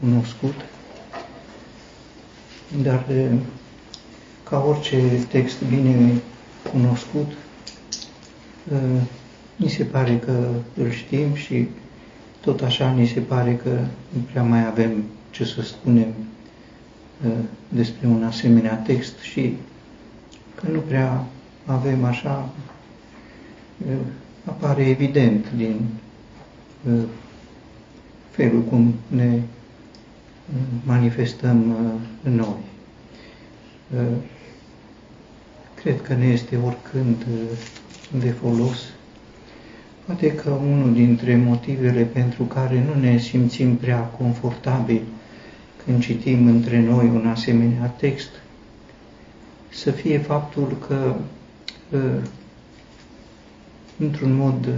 cunoscut, dar ca orice text bine cunoscut, mi se pare că îl știm și tot așa ni se pare că nu prea mai avem ce să spunem despre un asemenea text și că nu prea avem așa, apare evident din felul cum ne manifestăm noi. Cred că ne este oricând de folos. Poate că unul dintre motivele pentru care nu ne simțim prea confortabili când citim între noi un asemenea text, să fie faptul că într-un mod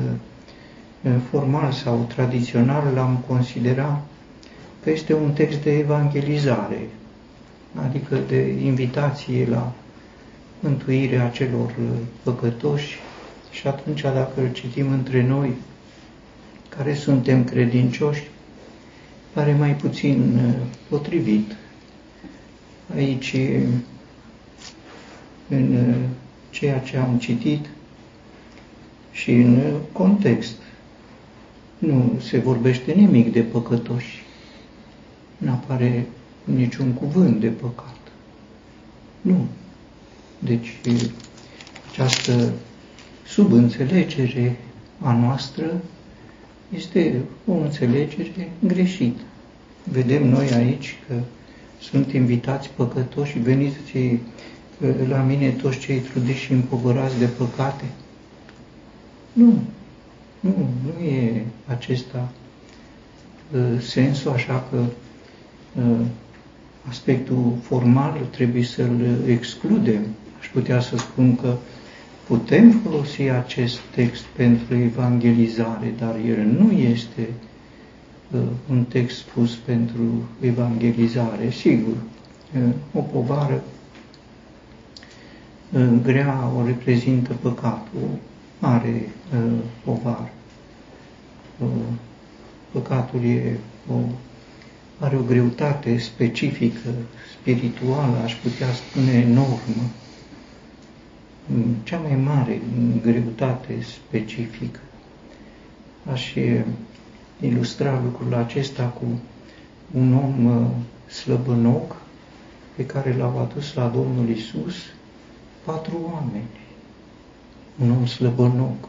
formal sau tradițional l-am considerat că este un text de evangelizare, adică de invitație la mântuirea celor păcătoși și atunci dacă îl citim între noi, care suntem credincioși, pare mai puțin potrivit. Aici, în ceea ce am citit și în context, nu se vorbește nimic de păcătoși. Nu apare niciun cuvânt de păcat. Nu. Deci, această subînțelegere a noastră este o înțelegere greșită. Vedem noi aici că sunt invitați păcătoși, veniți la mine toți cei trudiți și împovărați de păcate. Nu, nu, nu e acesta uh, sensul, așa că uh, aspectul formal trebuie să-l excludem. Aș putea să spun că putem folosi acest text pentru evangelizare, dar el nu este uh, un text spus pentru evangelizare. Sigur, o povară grea o reprezintă păcatul, mare uh, povară. Uh, păcatul e o, are o greutate specifică, spirituală, aș putea spune enormă. Cea mai mare greutate specifică. Aș ilustra lucrul acesta cu un om uh, slăbănoc pe care l-au adus la Domnul Isus patru oameni un om slăbănog.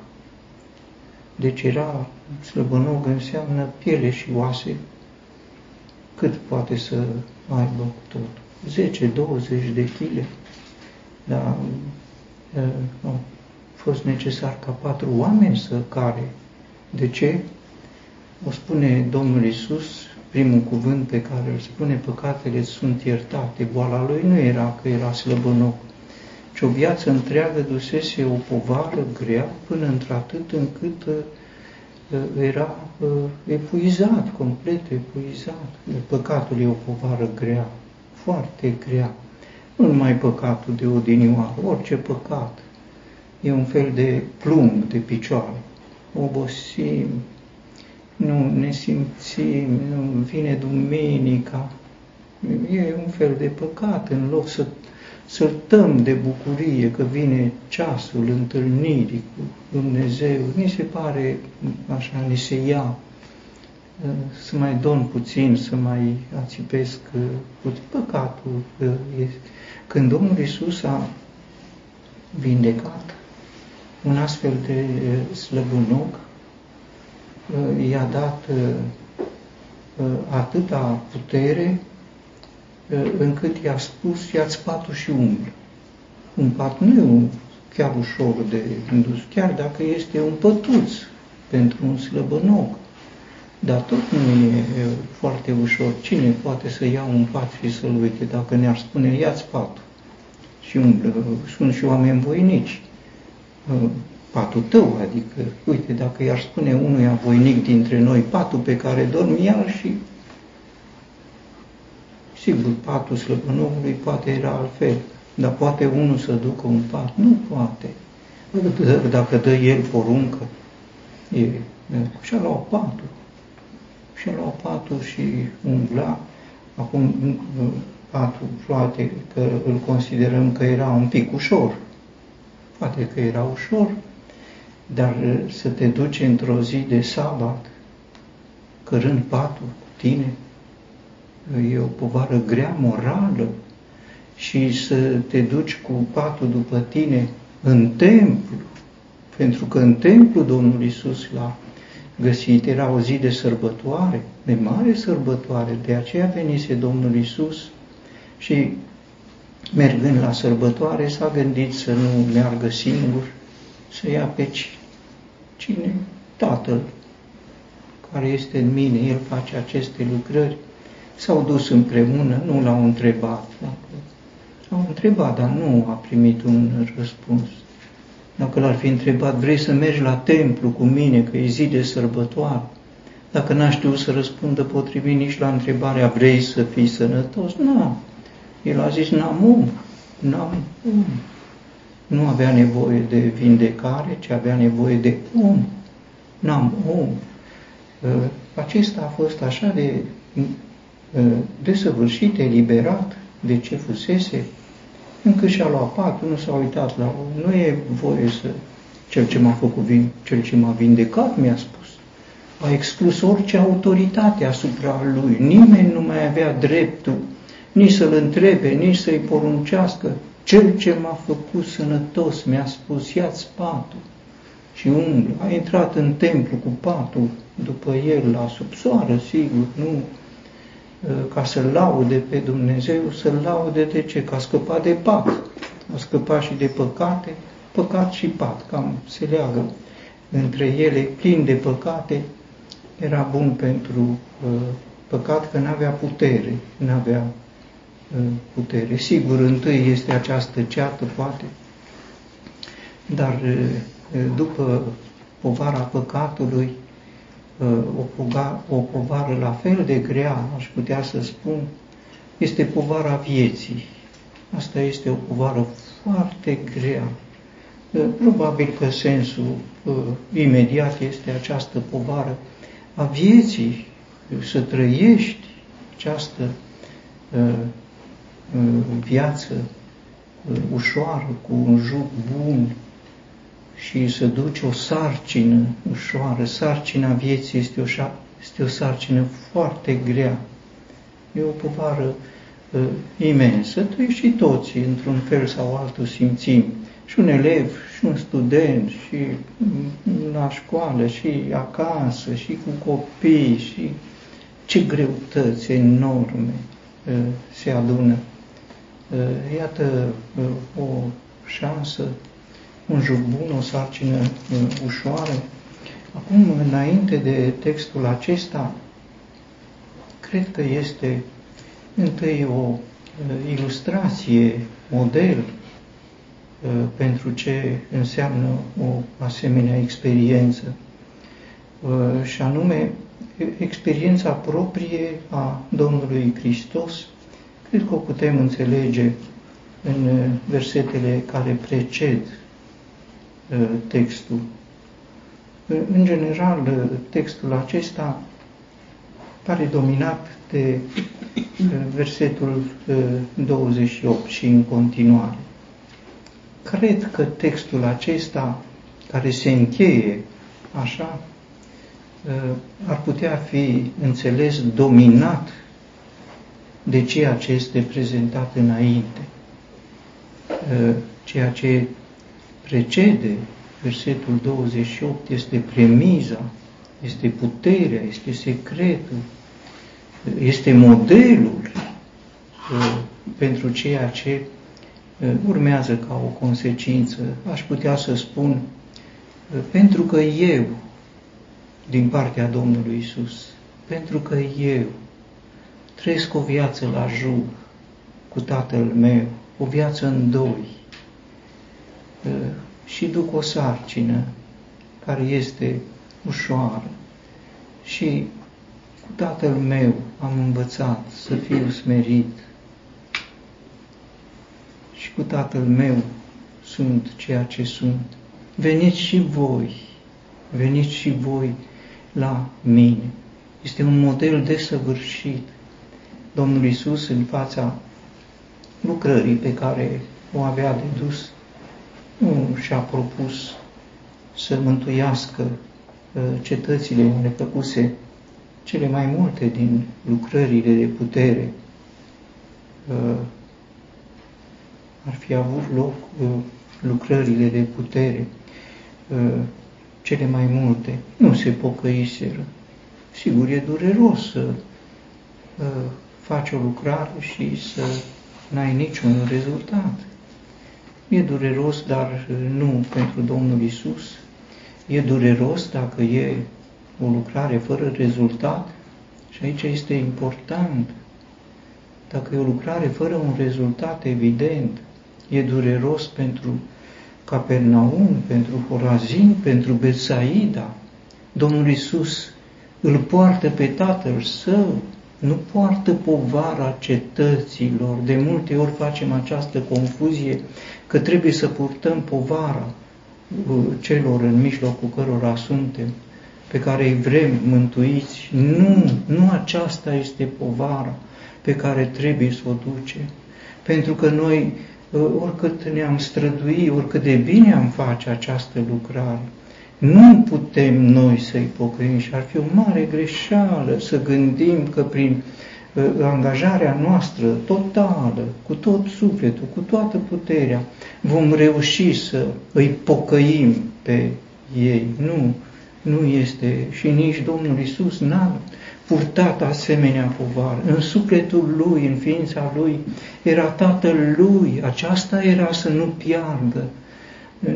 Deci era slăbănog înseamnă piele și oase, cât poate să aibă tot. 10-20 de kg. Dar nu, a fost necesar ca patru oameni să care. De ce? O spune Domnul Isus, primul cuvânt pe care îl spune, păcatele sunt iertate. Boala lui nu era că era slăbănog, și o viață întreagă dusese o povară grea până într-atât încât uh, uh, era uh, epuizat, complet epuizat. Păcatul e o povară grea, foarte grea. Nu numai păcatul de odinioară, orice păcat. E un fel de plumb de picioare. Obosim, nu ne simțim, nu vine duminica. E un fel de păcat în loc să săltăm de bucurie că vine ceasul întâlnirii cu Dumnezeu, ni se pare așa, ni se ia să mai don puțin, să mai ațipesc puțin. Păcatul este. Când Domnul Isus a vindecat un astfel de slăbunoc, i-a dat atâta putere încât i-a spus, ia-ți patul și umblă. Un pat nu e un, chiar ușor de indus, chiar dacă este un pătuț pentru un slăbănoc, dar tot nu e foarte ușor. Cine poate să ia un pat și să-l uite dacă ne-ar spune, ia-ți patul și umblă. Sunt și oameni voinici. Patul tău, adică, uite, dacă i-ar spune unuia voinic dintre noi patul pe care dorm, ia și Sigur, patul slăbănogului poate era altfel, dar poate unul să ducă un pat? Nu poate. Dacă dă el poruncă, e, și-a luat patul. Și-a luat patul și umbla cum patul, poate că îl considerăm că era un pic ușor, poate că era ușor, dar să te duci într-o zi de sabat, cărând patul cu tine, e o povară grea morală și să te duci cu patul după tine în templu, pentru că în templu Domnul Isus l-a găsit, era o zi de sărbătoare, de mare sărbătoare, de aceea venise Domnul Isus și mergând la sărbătoare s-a gândit să nu meargă singur, să ia pe cine? Tatăl care este în mine, El face aceste lucrări. S-au dus împreună, nu l-au întrebat. L-au întrebat, dar nu a primit un răspuns. Dacă l-ar fi întrebat, vrei să mergi la templu cu mine, că e zi de sărbătoare? Dacă n-a știut să răspundă potrivit nici la întrebarea, vrei să fii sănătos? Nu. El a zis, n-am om, n-am om. Nu avea nevoie de vindecare, ci avea nevoie de om. N-am om. Ă, acesta a fost așa de ă, desăvârșit, eliberat de ce fusese, încât și-a luat patul, nu s-a uitat la om. Nu e voie să... Cel ce m-a făcut vin, cel ce m-a vindecat, mi-a spus. A exclus orice autoritate asupra lui. Nimeni nu mai avea dreptul nici să-l întrebe, nici să-i poruncească. Cel ce m-a făcut sănătos mi-a spus, ia-ți patul și umblă. A intrat în templu cu patul după el la subsoară, sigur, nu ca să-L laude pe Dumnezeu, să-L laude de ce? Că a scăpat de pat. A scăpat și de păcate, păcat și pat, cam se leagă între ele, plin de păcate, era bun pentru uh, păcat că n-avea putere, n-avea uh, putere. Sigur, întâi este această ceată, poate, dar uh, după povara păcatului, o, poga, o povară la fel de grea, aș putea să spun, este povara vieții. Asta este o povară foarte grea. Probabil că sensul uh, imediat este această povară a vieții, să trăiești această uh, uh, viață uh, ușoară, cu un juc bun, și să duci o sarcină ușoară. Sarcina vieții este o, este o sarcină foarte grea. E o povară uh, imensă. Tu și toți, într-un fel sau altul, simțim. Și un elev, și un student, și la școală, și acasă, și cu copii, și ce greutăți enorme uh, se adună. Uh, iată uh, o șansă un joc bun, o sarcină uh, ușoară. Acum, înainte de textul acesta, cred că este întâi o uh, ilustrație, model uh, pentru ce înseamnă o asemenea experiență, și anume experiența proprie a Domnului Hristos. Cred că o putem înțelege în versetele care preced Uh, textul. În general, uh, textul acesta pare dominat de uh, versetul 28 și în continuare. Cred că textul acesta, care se încheie așa, ar putea fi înțeles dominat de ceea ce este prezentat înainte, ceea ce precede versetul 28 este premiza, este puterea, este secretul, este modelul uh, pentru ceea ce uh, urmează ca o consecință. Aș putea să spun, uh, pentru că eu, din partea Domnului Isus, pentru că eu trăiesc o viață la jur cu Tatăl meu, o viață în doi, și duc o sarcină care este ușoară și cu tatăl meu am învățat să fiu smerit și cu tatăl meu sunt ceea ce sunt. Veniți și voi, veniți și voi la mine. Este un model desăvârșit Domnul Isus în fața lucrării pe care o avea de dus, nu și-a propus să mântuiască uh, cetățile unde făcuse cele mai multe din lucrările de putere. Uh, ar fi avut loc uh, lucrările de putere, cele mai multe, nu se pocăiseră. Sigur, e dureros să faci o lucrare și să n-ai niciun rezultat. E dureros, dar nu pentru Domnul Isus. E dureros dacă e o lucrare fără rezultat. Și aici este important. Dacă e o lucrare fără un rezultat evident, e dureros pentru Capernaum, pentru Horazin, pentru Betsaida. Domnul Isus îl poartă pe Tatăl Său, nu poartă povara cetăților. De multe ori facem această confuzie că trebuie să purtăm povara uh, celor în mijlocul cărora suntem, pe care îi vrem mântuiți. Nu, nu aceasta este povara pe care trebuie să o duce. Pentru că noi, uh, oricât ne-am strădui, oricât de bine am face această lucrare, nu putem noi să-i pocăim și ar fi o mare greșeală să gândim că prin uh, angajarea noastră totală, cu tot sufletul, cu toată puterea, vom reuși să îi pocăim pe ei. Nu, nu este și nici Domnul Isus n-a purtat asemenea povară. În sufletul lui, în ființa lui, era Tatăl lui, aceasta era să nu piardă.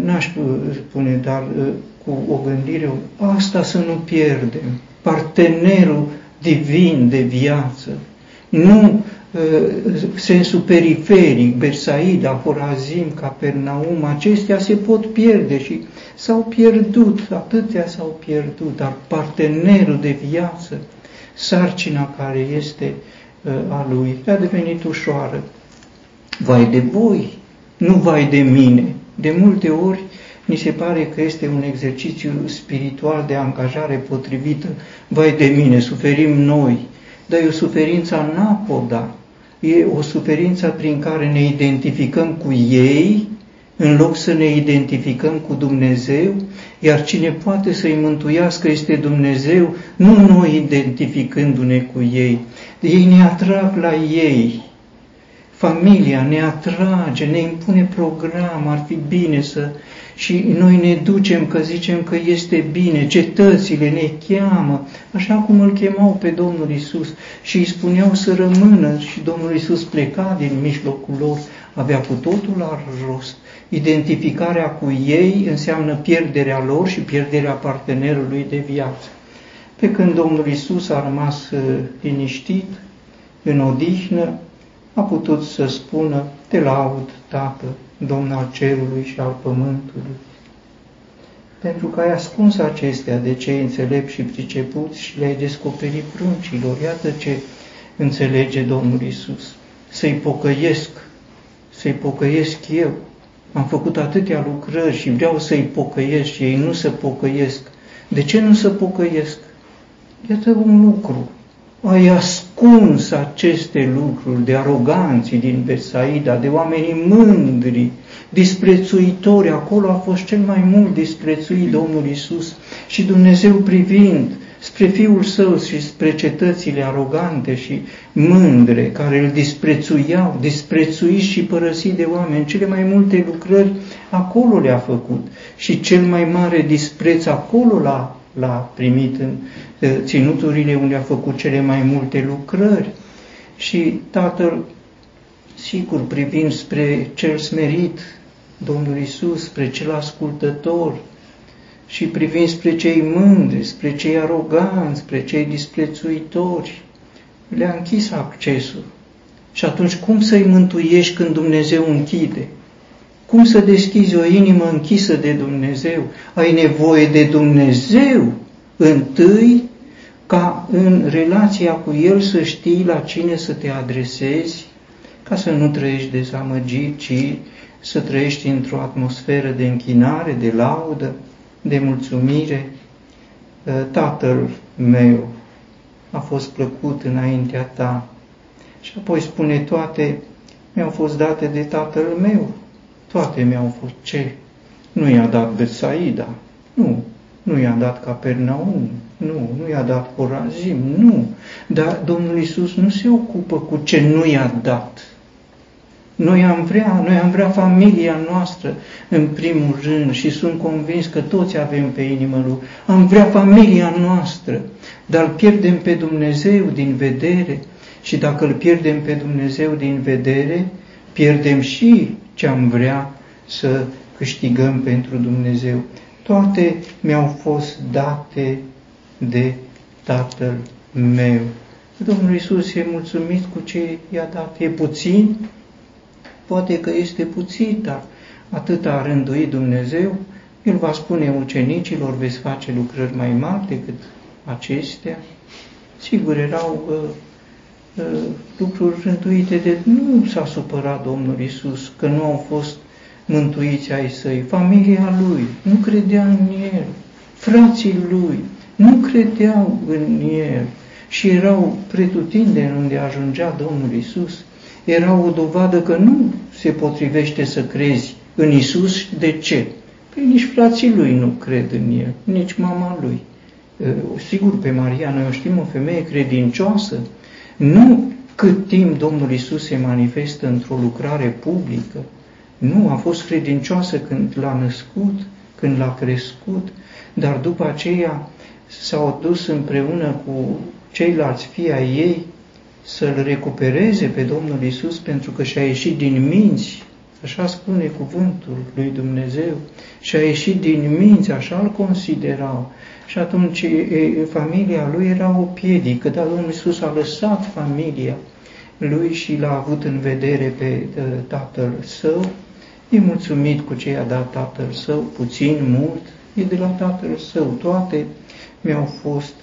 N-aș spune, dar uh, cu o gândire, asta să nu pierdem, partenerul divin de viață, nu uh, sensul periferic, Bersaida, Horazim, Capernaum, acestea se pot pierde și s-au pierdut, atâtea s-au pierdut, dar partenerul de viață, sarcina care este uh, a lui, a devenit ușoară. Vai de voi, nu vai de mine. De multe ori mi se pare că este un exercițiu spiritual de angajare potrivită. Vai de mine, suferim noi, dar e o suferință anapoda, e o suferință prin care ne identificăm cu ei, în loc să ne identificăm cu Dumnezeu, iar cine poate să-i mântuiască este Dumnezeu, nu noi identificându-ne cu ei. Ei ne atrag la ei, familia ne atrage, ne impune program, ar fi bine să și noi ne ducem că zicem că este bine, cetățile ne cheamă, așa cum îl chemau pe Domnul Isus și îi spuneau să rămână și Domnul Isus pleca din mijlocul lor, avea cu totul la rost. Identificarea cu ei înseamnă pierderea lor și pierderea partenerului de viață. Pe când Domnul Isus a rămas uh, liniștit, în odihnă, a putut să spună, te laud, Tată, Domn al cerului și al pământului, pentru că ai ascuns acestea de cei înțelepți și pricepuți și le-ai descoperit pruncilor. Iată ce înțelege Domnul Isus. Să-i pocăiesc, să-i pocăiesc eu. Am făcut atâtea lucrări și vreau să-i pocăiesc și ei nu se pocăiesc. De ce nu se pocăiesc? Iată un lucru ai ascuns aceste lucruri de aroganții din Besaida, de oamenii mândri, disprețuitori. Acolo a fost cel mai mult disprețuit Domnul Isus și Dumnezeu privind spre Fiul Său și spre cetățile arogante și mândre care îl disprețuiau, disprețuiți și părăsit de oameni. Cele mai multe lucrări acolo le-a făcut și cel mai mare dispreț acolo l-a l-a primit în ținuturile unde a făcut cele mai multe lucrări. Și Tatăl, sigur, privind spre cel smerit, Domnul Isus, spre cel ascultător, și privind spre cei mândri, spre cei aroganți, spre cei disprețuitori, le-a închis accesul. Și atunci cum să-i mântuiești când Dumnezeu închide? Cum să deschizi o inimă închisă de Dumnezeu? Ai nevoie de Dumnezeu întâi ca în relația cu El să știi la cine să te adresezi, ca să nu trăiești dezamăgit, ci să trăiești într-o atmosferă de închinare, de laudă, de mulțumire. Tatăl meu a fost plăcut înaintea ta, Și apoi spune, toate mi-au fost date de tatăl meu. Toate mi-au fost ce? Nu i-a dat Betsaida, nu. Nu i-a dat Capernaum, nu. Nu i-a dat Corazim, nu. Dar Domnul Isus nu se ocupă cu ce nu i-a dat. Noi am vrea, noi am vrea familia noastră în primul rând și sunt convins că toți avem pe inimă lui. Am vrea familia noastră, dar îl pierdem pe Dumnezeu din vedere și dacă îl pierdem pe Dumnezeu din vedere, pierdem și ce am vrea să câștigăm pentru Dumnezeu. Toate mi-au fost date de Tatăl meu. Domnul Isus e mulțumit cu ce i-a dat. E puțin? Poate că este puțin, dar atât a rânduit Dumnezeu, El va spune ucenicilor, veți face lucrări mai mari decât acestea. Sigur, erau uh, uh, lucruri rânduite de... Nu s-a supărat Domnul Isus că nu au fost mântuiți ai săi, familia lui, nu credea în el, frații lui, nu credeau în el și erau pretutindeni unde ajungea Domnul Isus. Era o dovadă că nu se potrivește să crezi în Isus. De ce? Păi nici frații lui nu cred în el, nici mama lui. Sigur, pe Maria noi o știm o femeie credincioasă, nu cât timp Domnul Isus se manifestă într-o lucrare publică, nu, a fost credincioasă când l-a născut, când l-a crescut, dar după aceea s-au dus împreună cu ceilalți fii ai ei să-L recupereze pe Domnul Isus pentru că și-a ieșit din minți, așa spune cuvântul lui Dumnezeu, și-a ieșit din minți, așa îl considerau. Și atunci e, familia lui era o piedică, dar Domnul Isus a lăsat familia lui și l-a avut în vedere pe tatăl său E mulțumit cu ce i-a dat tatăl său, puțin, mult, e de la tatăl său. Toate mi-au fost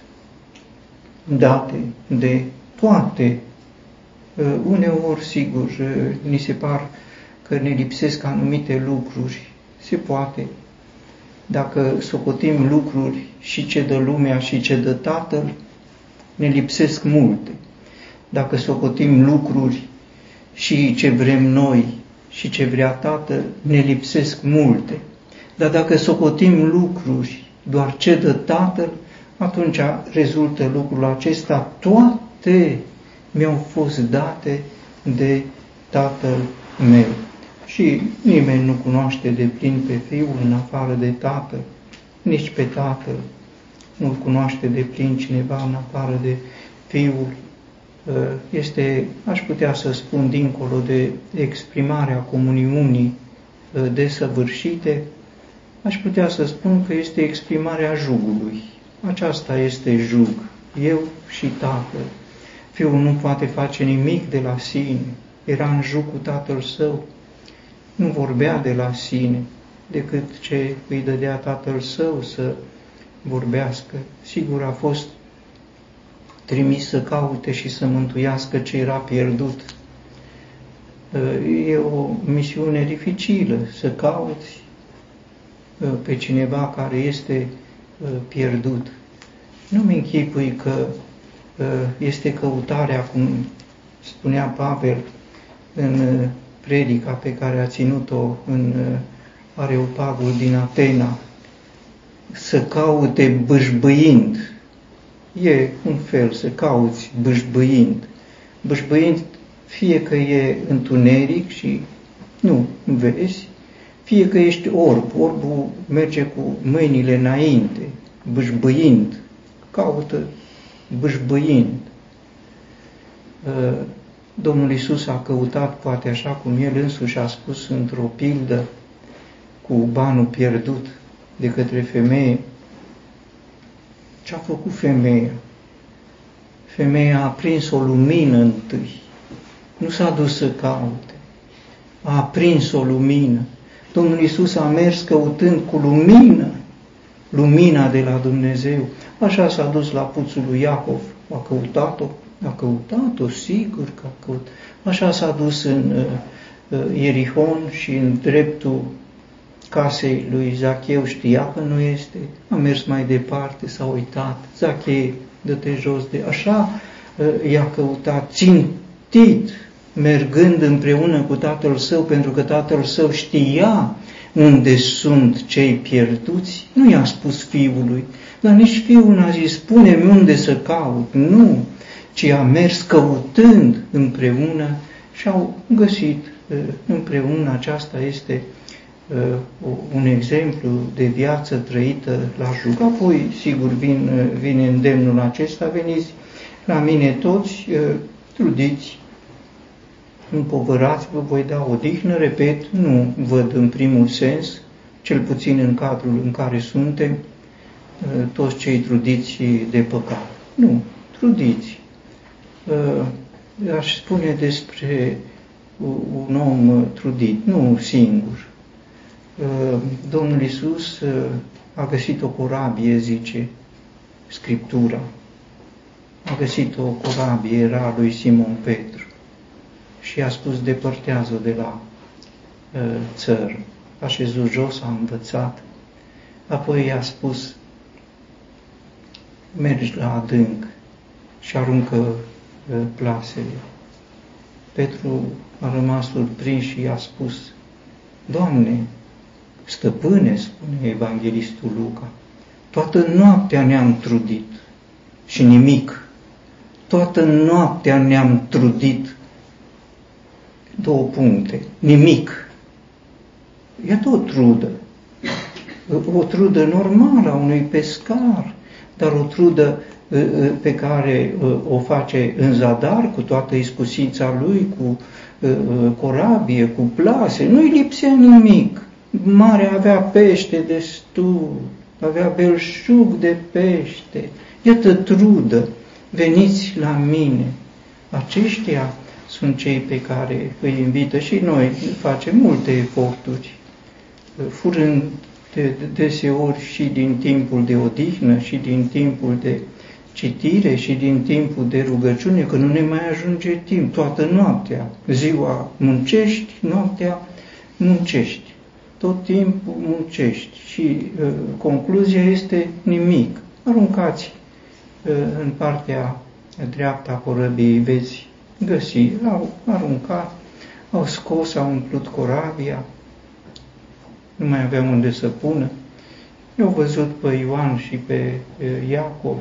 date de toate. Uh, uneori, sigur, uh, ni se par că ne lipsesc anumite lucruri. Se poate. Dacă socotim lucruri și ce dă lumea și ce dă Tatăl, ne lipsesc multe. Dacă socotim lucruri și ce vrem noi și ce vrea Tatăl, ne lipsesc multe. Dar dacă socotim lucruri doar ce dă Tatăl, atunci rezultă lucrul acesta, toate mi-au fost date de Tatăl meu. Și nimeni nu cunoaște de plin pe Fiul în afară de Tatăl, nici pe Tatăl nu-L cunoaște de plin cineva în afară de Fiul Uh, este, aș putea să spun, dincolo de exprimarea comuniunii uh, desăvârșite, aș putea să spun că este exprimarea jugului. Aceasta este jug, eu și Tatăl. Fiul nu poate face nimic de la sine, era în jug cu Tatăl său, nu vorbea de la sine, decât ce îi dădea Tatăl său să vorbească. Sigur, a fost trimis să caute și să mântuiască ce era pierdut. E o misiune dificilă să cauți uh, pe cineva care este uh, pierdut. Nu-mi închipui că uh, este căutarea, cum spunea Pavel în predica pe care a ținut-o în Areopagul din Atena, să caute bâșbâind e un fel să cauți bâșbâind. Bâșbâind fie că e întuneric și nu vezi, fie că ești orb, orbul merge cu mâinile înainte, bâșbâind, caută bâșbâind. Ă, Domnul Isus a căutat, poate așa cum El însuși a spus într-o pildă, cu banul pierdut de către femeie, ce a făcut femeia? Femeia a prins o lumină întâi. Nu s-a dus să caute. A prins o lumină. Domnul Isus a mers căutând cu lumină, lumina de la Dumnezeu. Așa s-a dus la puțul lui Iacov. A căutat-o? A căutat-o, sigur că a căutat. Așa s-a dus în uh, uh, Ierihon și în dreptul casei lui Zacheu știa că nu este, a mers mai departe, s-a uitat, Zacheu, dă-te jos de... Așa uh, i-a căutat, țintind trudit mergând împreună cu tatăl său, pentru că tatăl său știa unde sunt cei pierduți, nu i-a spus fiului, dar nici fiul n-a zis, spune-mi unde să caut, nu, ci a mers căutând împreună și au găsit uh, împreună, aceasta este uh, un exemplu de viață trăită la jug. Apoi, sigur, vin, uh, vine îndemnul acesta, veniți la mine toți, trudiți, împovărați, vă voi da odihnă, repet, nu văd în primul sens, cel puțin în cadrul în care suntem, toți cei trudiți de păcat. Nu, trudiți. Aș spune despre un om trudit, nu singur. Domnul Isus a găsit o corabie, zice Scriptura. A găsit o corabie, era lui Simon Petru. Și a spus, depărtează de la țăr. A șezut jos, a învățat. Apoi i-a spus, mergi la adânc și aruncă plasele. Petru a rămas surprins și i-a spus, Doamne, stăpâne, spune evanghelistul Luca, toată noaptea ne-am trudit și nimic. Toată noaptea ne-am trudit. Două puncte. Nimic. E o trudă. O trudă normală a unui pescar, dar o trudă pe care o face în zadar cu toată iscusința lui, cu corabie, cu plase, nu-i lipsea nimic. Marea avea pește destul, avea belșug de pește. Iată trudă, veniți la mine. Aceștia sunt cei pe care îi invită și noi facem multe eforturi, furând de, deseori și din timpul de odihnă și din timpul de citire și din timpul de rugăciune, că nu ne mai ajunge timp, toată noaptea. Ziua muncești, noaptea muncești. Tot timpul muncești și uh, concluzia este nimic. Aruncați uh, în partea dreapta a corăbiei, veți găsi. Au aruncat, au scos, au umplut corabia, nu mai aveau unde să pună. Eu văzut pe Ioan și pe uh, Iacov,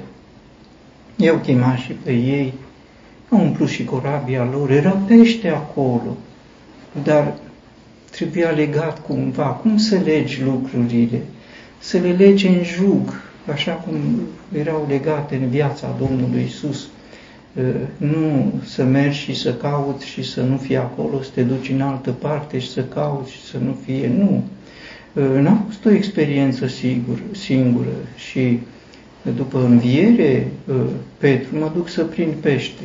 I-au chemat și pe ei, au umplut și corabia lor, era pește acolo, dar trebuia legat cumva. Cum să legi lucrurile? Să le legi în jug, așa cum erau legate în viața Domnului Isus. Uh, nu să mergi și să cauți și să nu fie acolo, să te duci în altă parte și să cauți și să nu fie. Nu. Uh, n-a fost o experiență sigur, singură și după înviere, ă, Petru, mă duc să prind pește.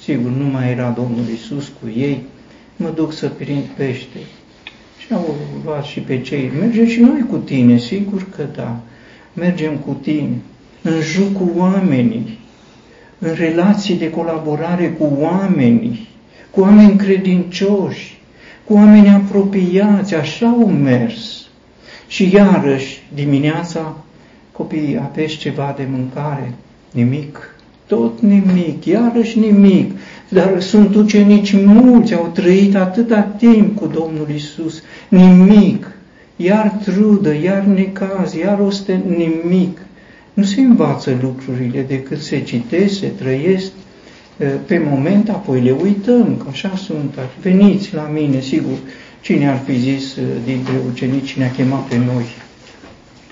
Sigur, nu mai era Domnul Isus cu ei, mă duc să prind pește. Și au luat și pe cei, mergem și noi cu tine, sigur că da, mergem cu tine, în juc cu oamenii, în relații de colaborare cu oamenii, cu oameni credincioși, cu oameni apropiați, așa au mers. Și iarăși, dimineața, Copiii, aveți ceva de mâncare? Nimic. Tot nimic, iarăși nimic. Dar sunt ucenici mulți, au trăit atâta timp cu Domnul Isus. Nimic. Iar trudă, iar necaz, iar oste, nimic. Nu se învață lucrurile decât se citesc, se trăiesc pe moment, apoi le uităm, că așa sunt. Veniți la mine, sigur, cine ar fi zis dintre ucenici ne-a chemat pe noi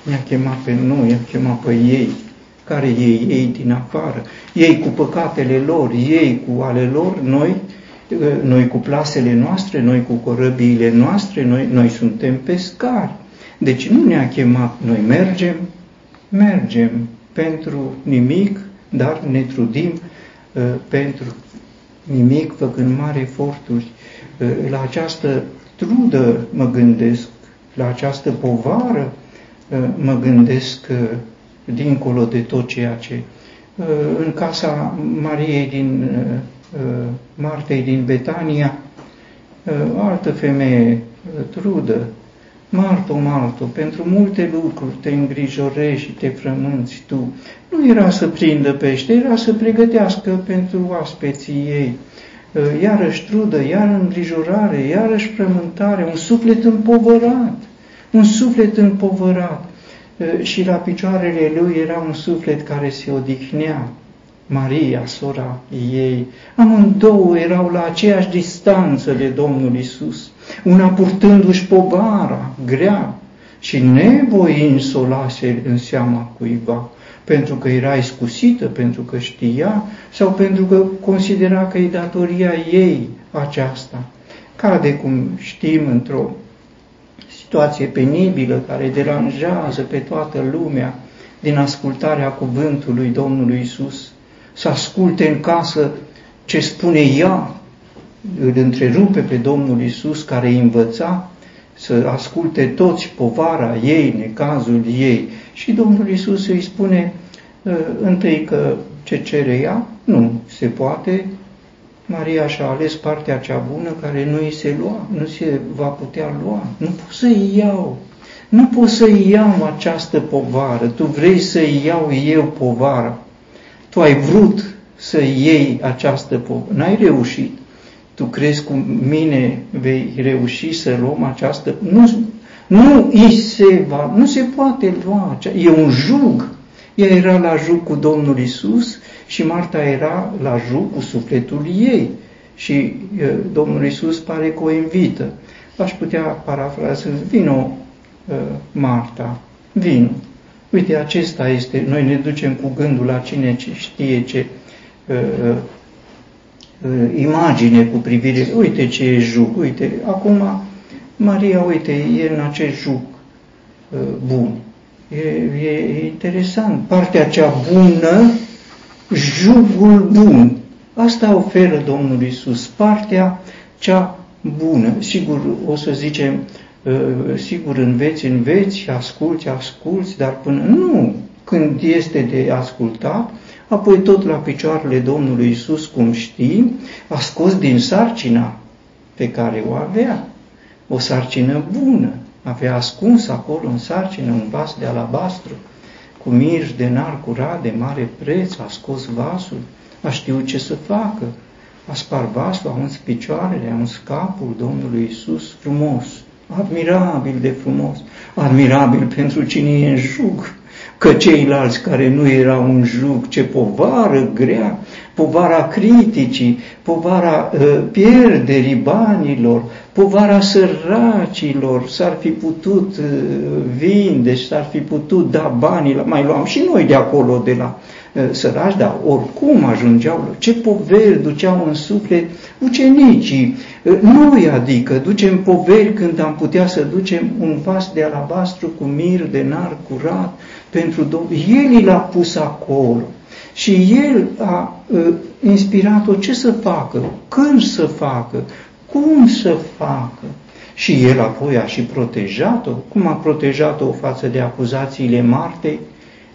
ne-a chemat pe noi, i-a chemat pe ei. Care ei? Ei din afară. Ei cu păcatele lor, ei cu ale lor, noi, noi cu plasele noastre, noi cu corăbiile noastre, noi, noi suntem pescari. Deci nu ne-a chemat, noi mergem, mergem pentru nimic, dar ne trudim uh, pentru nimic, făcând mari eforturi. Uh, la această trudă mă gândesc, la această povară mă gândesc dincolo de tot ceea ce în casa Mariei din Martei din Betania, o altă femeie trudă, Marto, Marto, pentru multe lucruri te îngrijorești și te frămânți tu. Nu era să prindă pește, era să pregătească pentru aspeții ei. Iarăși trudă, iar îngrijorare, iarăși frământare, un suflet împovărat, un suflet împovărat. Și la picioarele lui era un suflet care se odihnea. Maria, sora ei, amândouă erau la aceeași distanță de Domnul Isus una purtându-și povara grea și nevoind să o lase în seama cuiva, pentru că era iscusită, pentru că știa sau pentru că considera că e datoria ei aceasta. Cade, cum știm, într-o situație penibilă care deranjează pe toată lumea din ascultarea cuvântului Domnului Isus, să asculte în casă ce spune ea, îl întrerupe pe Domnul Isus care îi învăța să asculte toți povara ei, necazul ei. Și Domnul Isus îi spune ă, întâi că ce cere ea, nu se poate. Maria și-a ales partea cea bună care nu îi se lua, nu se va putea lua. Nu pot să-i iau. Nu pot să iau această povară. Tu vrei să iau eu povara. Tu ai vrut să iei această povară. N-ai reușit tu crezi cu mine vei reuși să luăm această... Nu, nu îi se va, nu se poate lua, e un jug. Ea era la jug cu Domnul Isus și Marta era la jug cu sufletul ei. Și Domnul Isus pare că o invită. Aș putea parafraza, vino Marta, vino. Uite, acesta este, noi ne ducem cu gândul la cine știe ce Uh, imagine cu privire, uite ce e juc, uite, acum Maria, uite, e în acest juc uh, bun. E, e interesant. Partea cea bună, jugul bun. Asta oferă Domnul Isus, partea cea bună. Sigur, o să zicem, uh, sigur, înveți, înveți, asculți, asculți, dar până nu, când este de ascultat, Apoi tot la picioarele Domnului Isus, cum știi, a scos din sarcina pe care o avea. O sarcină bună. Avea ascuns acolo în sarcină un vas de alabastru, cu mirj de nar curat de mare preț, a scos vasul, a știut ce să facă. A spart vasul, a uns picioarele, a uns capul Domnului Isus frumos, admirabil de frumos, admirabil pentru cine e în jug, că ceilalți care nu erau un jug, ce povară grea, povara criticii, povara uh, pierderii banilor, povara săracilor, s-ar fi putut uh, vinde, s-ar fi putut da banii, mai luam și noi de acolo, de la uh, săraci, dar oricum ajungeau, ce poveri duceau în suflet ucenicii, uh, noi adică ducem poveri când am putea să ducem un vas de alabastru cu mir de nar curat, pentru Domnul. El l-a pus acolo și El a uh, inspirat-o ce să facă, când să facă, cum să facă. Și El apoi a și protejat-o. Cum a protejat-o față de acuzațiile Martei,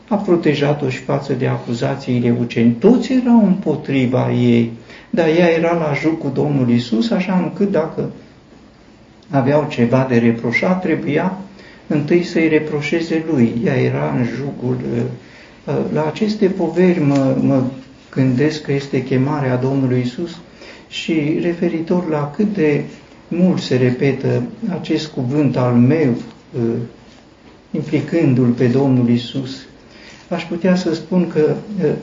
a protejat-o și față de acuzațiile uceni. Toți erau împotriva ei, dar ea era la juc cu Domnul Isus, așa încât dacă aveau ceva de reproșat, trebuia întâi să-i reproșeze lui. Ea era în jugul. Uh, uh, la aceste poveri mă, mă gândesc că este chemarea Domnului Isus și referitor la cât de mult se repetă acest cuvânt al meu, uh, implicându-l pe Domnul Isus, aș putea să spun că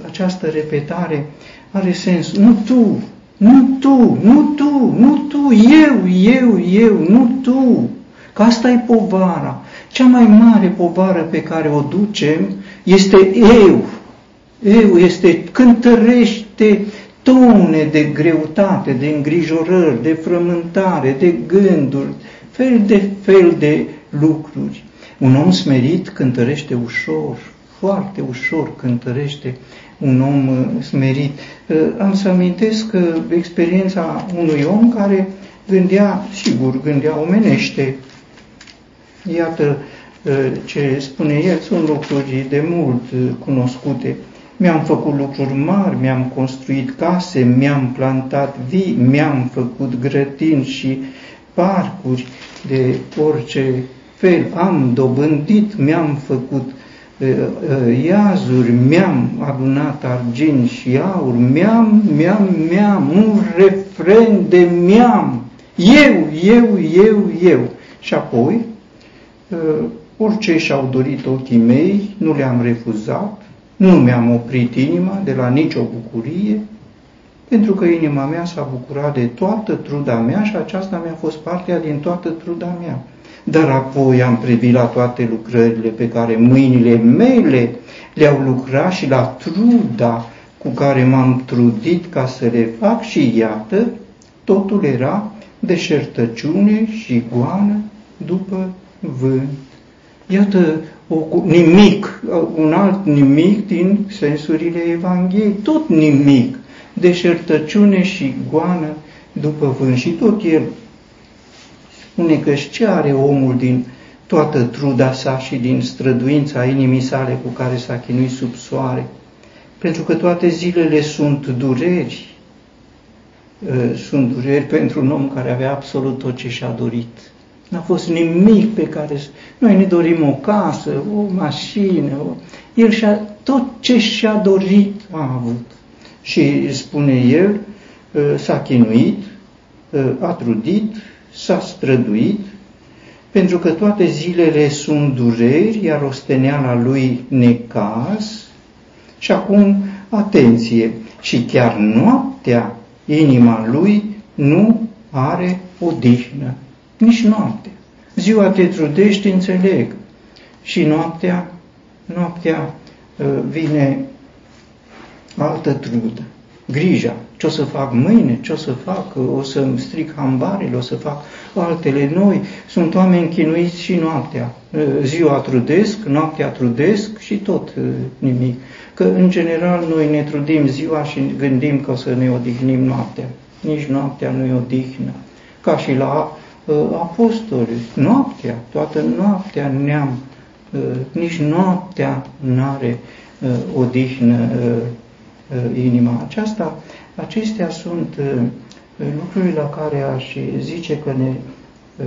această repetare are sens. Nu tu, nu tu, nu tu, nu tu, eu, eu, eu, nu tu. Că asta e povara. Cea mai mare povară pe care o ducem este eu. Eu este cântărește tone de greutate, de îngrijorări, de frământare, de gânduri, fel de fel de lucruri. Un om smerit cântărește ușor, foarte ușor cântărește un om uh, smerit. Uh, am să amintesc uh, experiența unui om care gândea, sigur, gândea omenește, Iată ă, ce spune el, sunt lucruri de mult ă, cunoscute. Mi-am făcut lucruri mari, mi-am construit case, mi-am plantat vii, mi-am făcut grădini și parcuri de orice fel am dobândit, mi-am făcut iazuri, mi-am adunat argint și aur, mi-am, mi-am, mi-am, un refren de mi-am, eu, eu, eu, eu. Și apoi, orice și-au dorit ochii mei, nu le-am refuzat, nu mi-am oprit inima de la nicio bucurie, pentru că inima mea s-a bucurat de toată truda mea și aceasta mi-a fost partea din toată truda mea. Dar apoi am privit la toate lucrările pe care mâinile mele le-au lucrat și la truda cu care m-am trudit ca să le fac și iată, totul era deșertăciune și goană după vânt. Iată o, nimic, un alt nimic din sensurile Evangheliei, tot nimic, deșertăciune și goană după vânt. Și tot el spune că ce are omul din toată truda sa și din străduința inimii sale cu care s-a chinuit sub soare, pentru că toate zilele sunt dureri, ă, sunt dureri pentru un om care avea absolut tot ce și-a dorit. N-a fost nimic pe care... Noi ne dorim o casă, o mașină, o... el și-a, tot ce și-a dorit a avut. Și spune el, ă, s-a chinuit, ă, a trudit, s-a străduit, pentru că toate zilele sunt dureri, iar osteneala lui necaz. Și acum, atenție, și chiar noaptea inima lui nu are odihnă, nici noaptea. Ziua te trudești, înțeleg, și noaptea, noaptea uh, vine altă trudă, grija, ce o să fac mâine, ce o să fac, o să-mi stric hambarele, o să fac altele noi. Sunt oameni chinuiți și noaptea. Ziua trudesc, noaptea trudesc și tot nimic. Că, în general, noi ne trudim ziua și gândim că o să ne odihnim noaptea. Nici noaptea nu e odihnă. Ca și la uh, apostoli, noaptea, toată noaptea neam, uh, nici noaptea n-are uh, odihnă uh, uh, inima aceasta. Acestea sunt uh, lucrurile la care aș zice că ne, uh,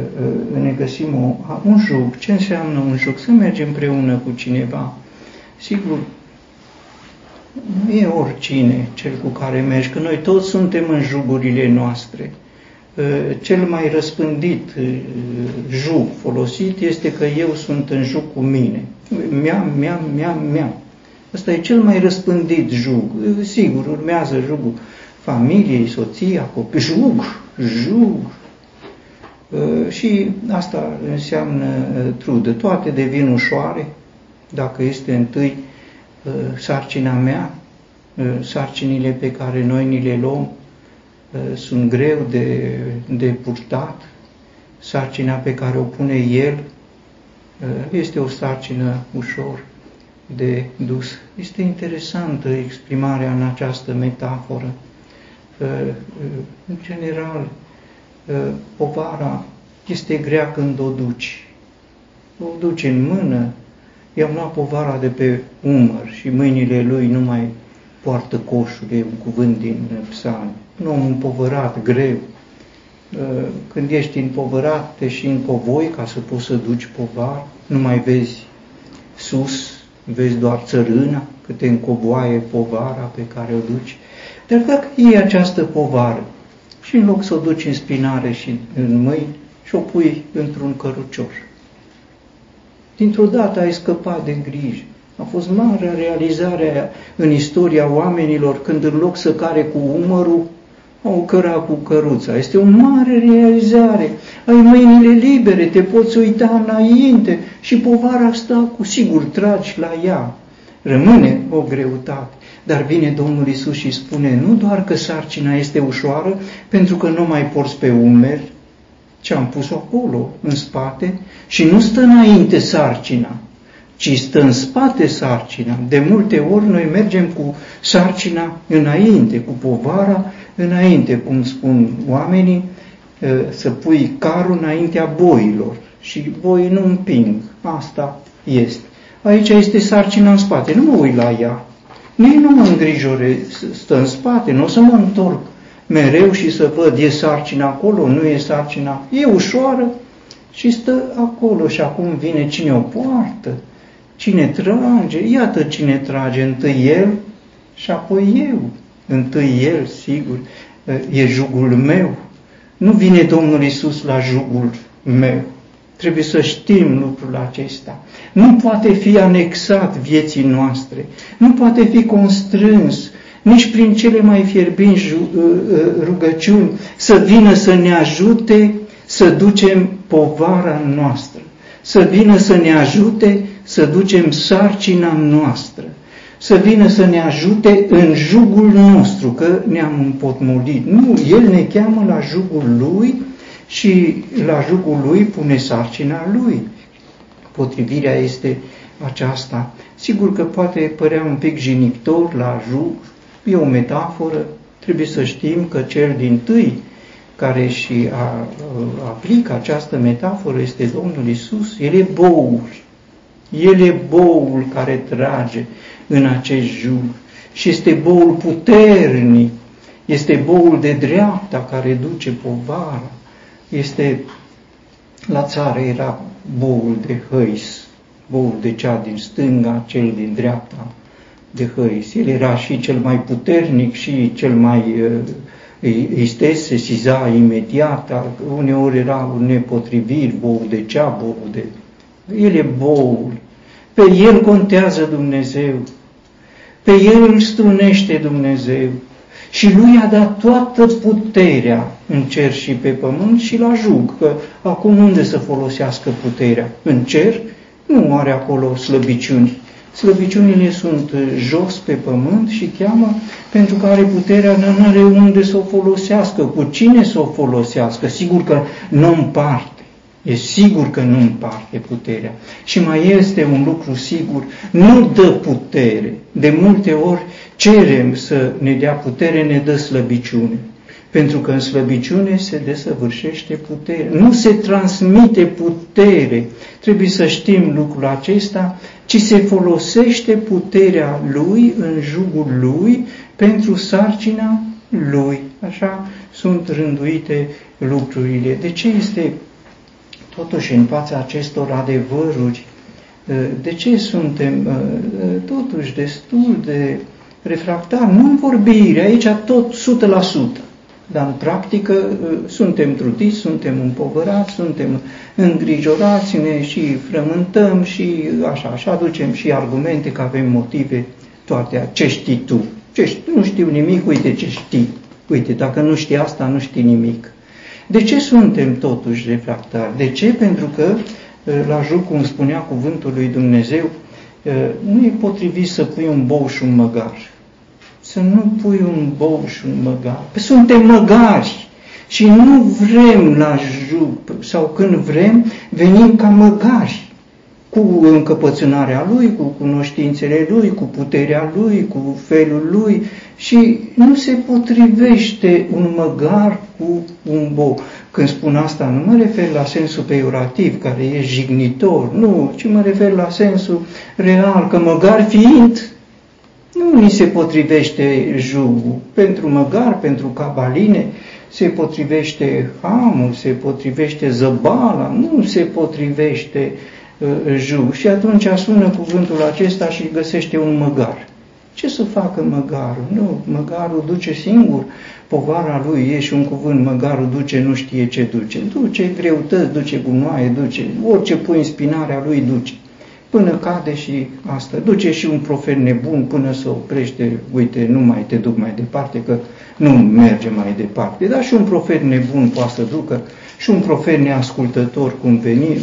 uh, ne găsim o, un jug. Ce înseamnă un jug? Să mergem împreună cu cineva. Sigur, nu e oricine cel cu care mergi, că noi toți suntem în jugurile noastre. Cel mai răspândit jug folosit este că eu sunt în jug cu mine. Mi-am, mi-am, mi-am, mi-am. Ăsta e cel mai răspândit jug. Sigur, urmează jugul familiei, soția, copii, jug, jug. Uh, și asta înseamnă uh, trudă. Toate devin ușoare dacă este întâi uh, sarcina mea, sarcinile pe care noi ni le luăm sunt greu de, de purtat, sarcina pe care o pune El este o sarcină ușor de dus. Este interesantă exprimarea în această metaforă. În general, povara este grea când o duci. O duci în mână, i-am luat povara de pe umăr și mâinile lui nu mai poartă coșul, e un cuvânt din psalm. Un om împovărat, greu. Când ești împovărat, te și povoi ca să poți să duci povar, nu mai vezi sus, vezi doar țărâna, cât te încoboaie povara pe care o duci. Dar dacă iei această povară și în loc să o duci în spinare și în mâini și o pui într-un cărucior, dintr-o dată ai scăpat de grijă. A fost mare realizarea în istoria oamenilor când în loc să care cu umărul, au căra cu căruța. Este o mare realizare. Ai mâinile libere, te poți uita înainte și povara asta cu sigur tragi la ea. Rămâne o greutate. Dar vine Domnul Isus și spune, nu doar că sarcina este ușoară, pentru că nu mai porți pe umeri, ce am pus acolo, în spate, și nu stă înainte sarcina, ci stă în spate sarcina. De multe ori noi mergem cu sarcina înainte, cu povara înainte, cum spun oamenii, să pui carul înaintea boilor și boii nu împing. Asta este. Aici este sarcina în spate, nu mă uit la ea, nici nu mă îngrijore, stă în spate, nu o să mă întorc mereu și să văd, e sarcina acolo, nu e sarcina, e ușoară și stă acolo și acum vine cine o poartă, cine trage, iată cine trage, întâi el și apoi eu. Întâi el, sigur, e jugul meu. Nu vine Domnul Isus la jugul meu. Trebuie să știm lucrul acesta. Nu poate fi anexat vieții noastre, nu poate fi constrâns nici prin cele mai fierbinți uh, uh, rugăciuni să vină să ne ajute să ducem povara noastră, să vină să ne ajute să ducem sarcina noastră, să vină să ne ajute în jugul nostru, că ne-am împotmolit. Nu, El ne cheamă la jugul Lui și la jugul Lui pune sarcina Lui. Potrivirea este aceasta. Sigur că poate părea un pic jinictor la jug, e o metaforă, trebuie să știm că cel din tâi care și a, aplică această metaforă este Domnul Isus. El e boul. El e boul care trage în acest jug și este boul puternic, este boul de dreapta care duce povara, este la țară era boul de hăis, boul de cea din stânga, cel din dreapta de hăis. El era și cel mai puternic și cel mai îi, îi sesiza imediat, uneori era un nepotrivit, boul de cea, boul de... El e boul. Pe el contează Dumnezeu. Pe el îl stunește Dumnezeu. Și lui a dat toată puterea în cer și pe pământ și la jug, că acum unde să folosească puterea? În cer nu are acolo slăbiciuni. Slăbiciunile sunt jos pe pământ și cheamă pentru că are puterea, nu are unde să o folosească, cu cine să o folosească. Sigur că nu împarte. E sigur că nu împarte puterea. Și mai este un lucru sigur, nu dă putere. De multe ori cerem să ne dea putere, ne dă slăbiciune. Pentru că în slăbiciune se desăvârșește putere. Nu se transmite putere. Trebuie să știm lucrul acesta, ci se folosește puterea lui în jugul lui pentru sarcina lui. Așa sunt rânduite lucrurile. De ce este totuși în fața acestor adevăruri, de ce suntem totuși destul de refractari? Nu în vorbire, aici tot 100%. Dar în practică suntem trudiți, suntem împovărați, suntem îngrijorați, ne și frământăm și așa, și aducem și argumente că avem motive toate. Ce știi tu? Ce știi? Nu știu nimic, uite ce știi. Uite, dacă nu știi asta, nu știi nimic. De ce suntem totuși refractari? De ce? Pentru că, la juc, cum spunea cuvântul lui Dumnezeu, nu e potrivit să pui un bou și un măgar să nu pui un bou și un măgar. Păi suntem măgari și nu vrem la jup sau când vrem, venim ca măgari cu încăpățânarea lui, cu cunoștințele lui, cu puterea lui, cu felul lui și nu se potrivește un măgar cu un bou. Când spun asta, nu mă refer la sensul peiorativ, care e jignitor, nu, ci mă refer la sensul real, că măgar fiind, nu ni se potrivește jugul. Pentru măgar, pentru cabaline, se potrivește hamul, se potrivește zăbala, nu se potrivește uh, jug. Și atunci sună cuvântul acesta și găsește un măgar. Ce să facă măgarul? Nu, măgarul duce singur povara lui, e și un cuvânt, măgarul duce, nu știe ce duce. Duce greutăți, duce gunoaie, duce, orice pui în spinarea lui duce până cade și asta. Duce și un profet nebun până să oprește, uite, nu mai te duc mai departe, că nu merge mai departe. Dar și un profet nebun poate să ducă, și un profet neascultător, cum veni,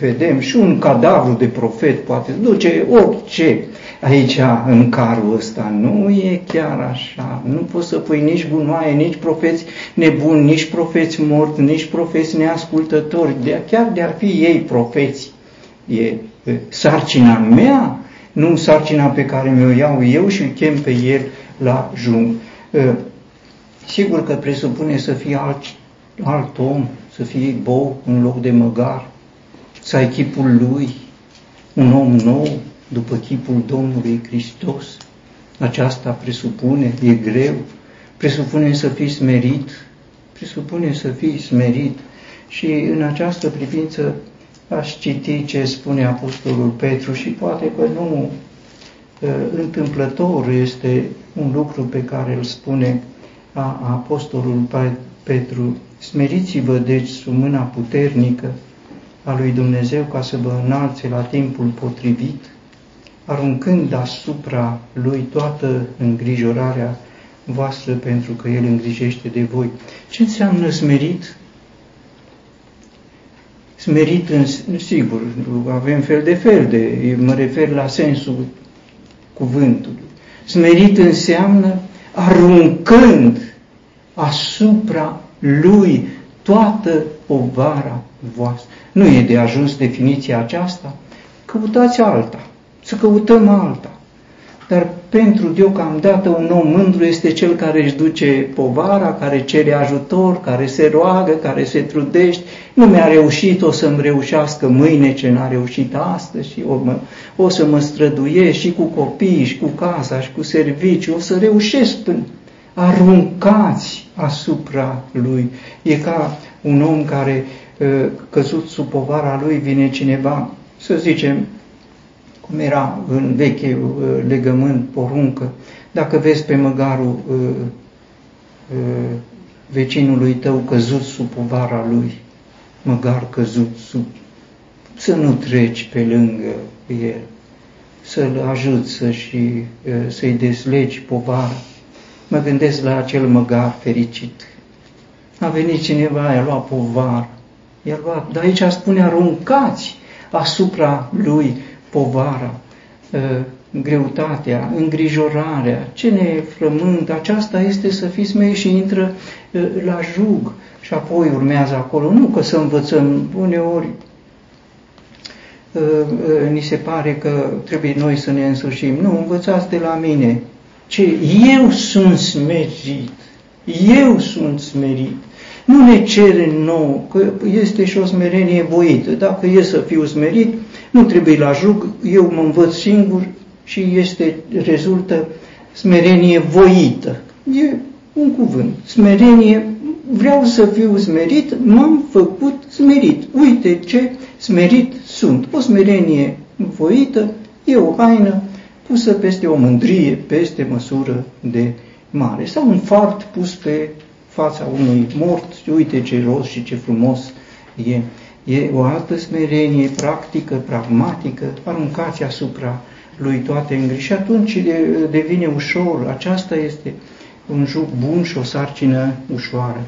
vedem, și un cadavru de profet poate duce orice aici în carul ăsta. Nu e chiar așa. Nu poți să pui nici gunoaie, nici profeți nebuni, nici profeți morți, nici profeți neascultători. De, chiar de-ar fi ei profeți. E sarcina mea, nu sarcina pe care mi-o iau eu și îl chem pe el la jung. Sigur că presupune să fie alt, alt om, să fie bou în loc de măgar, să ai chipul lui, un om nou, după chipul Domnului Hristos. Aceasta presupune, e greu, presupune să fii smerit, presupune să fii smerit Și în această privință aș citi ce spune Apostolul Petru și poate că nu întâmplător este un lucru pe care îl spune a Apostolul Petru. Smeriți-vă deci sub mâna puternică a lui Dumnezeu ca să vă înalțe la timpul potrivit, aruncând asupra lui toată îngrijorarea voastră pentru că El îngrijește de voi. Ce înseamnă smerit? Smerit, în, sigur, avem fel de fel de, mă refer la sensul cuvântului. Smerit înseamnă aruncând asupra Lui toată povara voastră. Nu e de ajuns definiția aceasta? Căutați alta, să căutăm alta. Dar pentru deocamdată un om mândru este cel care își duce povara, care cere ajutor, care se roagă, care se trudește. Nu mi-a reușit, o să-mi reușească mâine ce n-a reușit astăzi și o, mă, o să mă străduiesc și cu copiii, și cu casa, și cu serviciu, o să reușesc până aruncați asupra lui. E ca un om care ă, căzut sub povara lui, vine cineva, să zicem, cum era în veche ă, legământ, poruncă, dacă vezi pe măgarul ă, vecinului tău căzut sub povara lui, măgar căzut sub, să nu treci pe lângă el, să-l ajuți să și, să-i deslegi povara. Mă gândesc la acel măgar fericit. A venit cineva, i-a luat povar, i-a luat, dar aici spune aruncați asupra lui povara, greutatea, îngrijorarea, ce ne frământ, aceasta este să fiți mei și intră la jug. Și apoi urmează acolo, nu că să învățăm uneori, ni se pare că trebuie noi să ne însușim. Nu, învățați de la mine, ce eu sunt smerit, eu sunt smerit. Nu ne cere nou, că este și o smerenie voită. Dacă e să fiu smerit, nu trebuie la jug, eu mă învăț singur și este, rezultă smerenie voită. E un cuvânt. Smerenie, vreau să fiu smerit, m-am făcut smerit. Uite ce smerit sunt. O smerenie voită e o haină pusă peste o mândrie, peste măsură de mare. Sau un fart pus pe fața unui mort, uite ce rost și ce frumos e. E o altă smerenie practică, pragmatică, aruncați asupra lui toate îngri și atunci devine ușor. Aceasta este un juc bun și o sarcină ușoară.